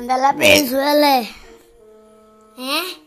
Anda lá pra ele. É? é. é?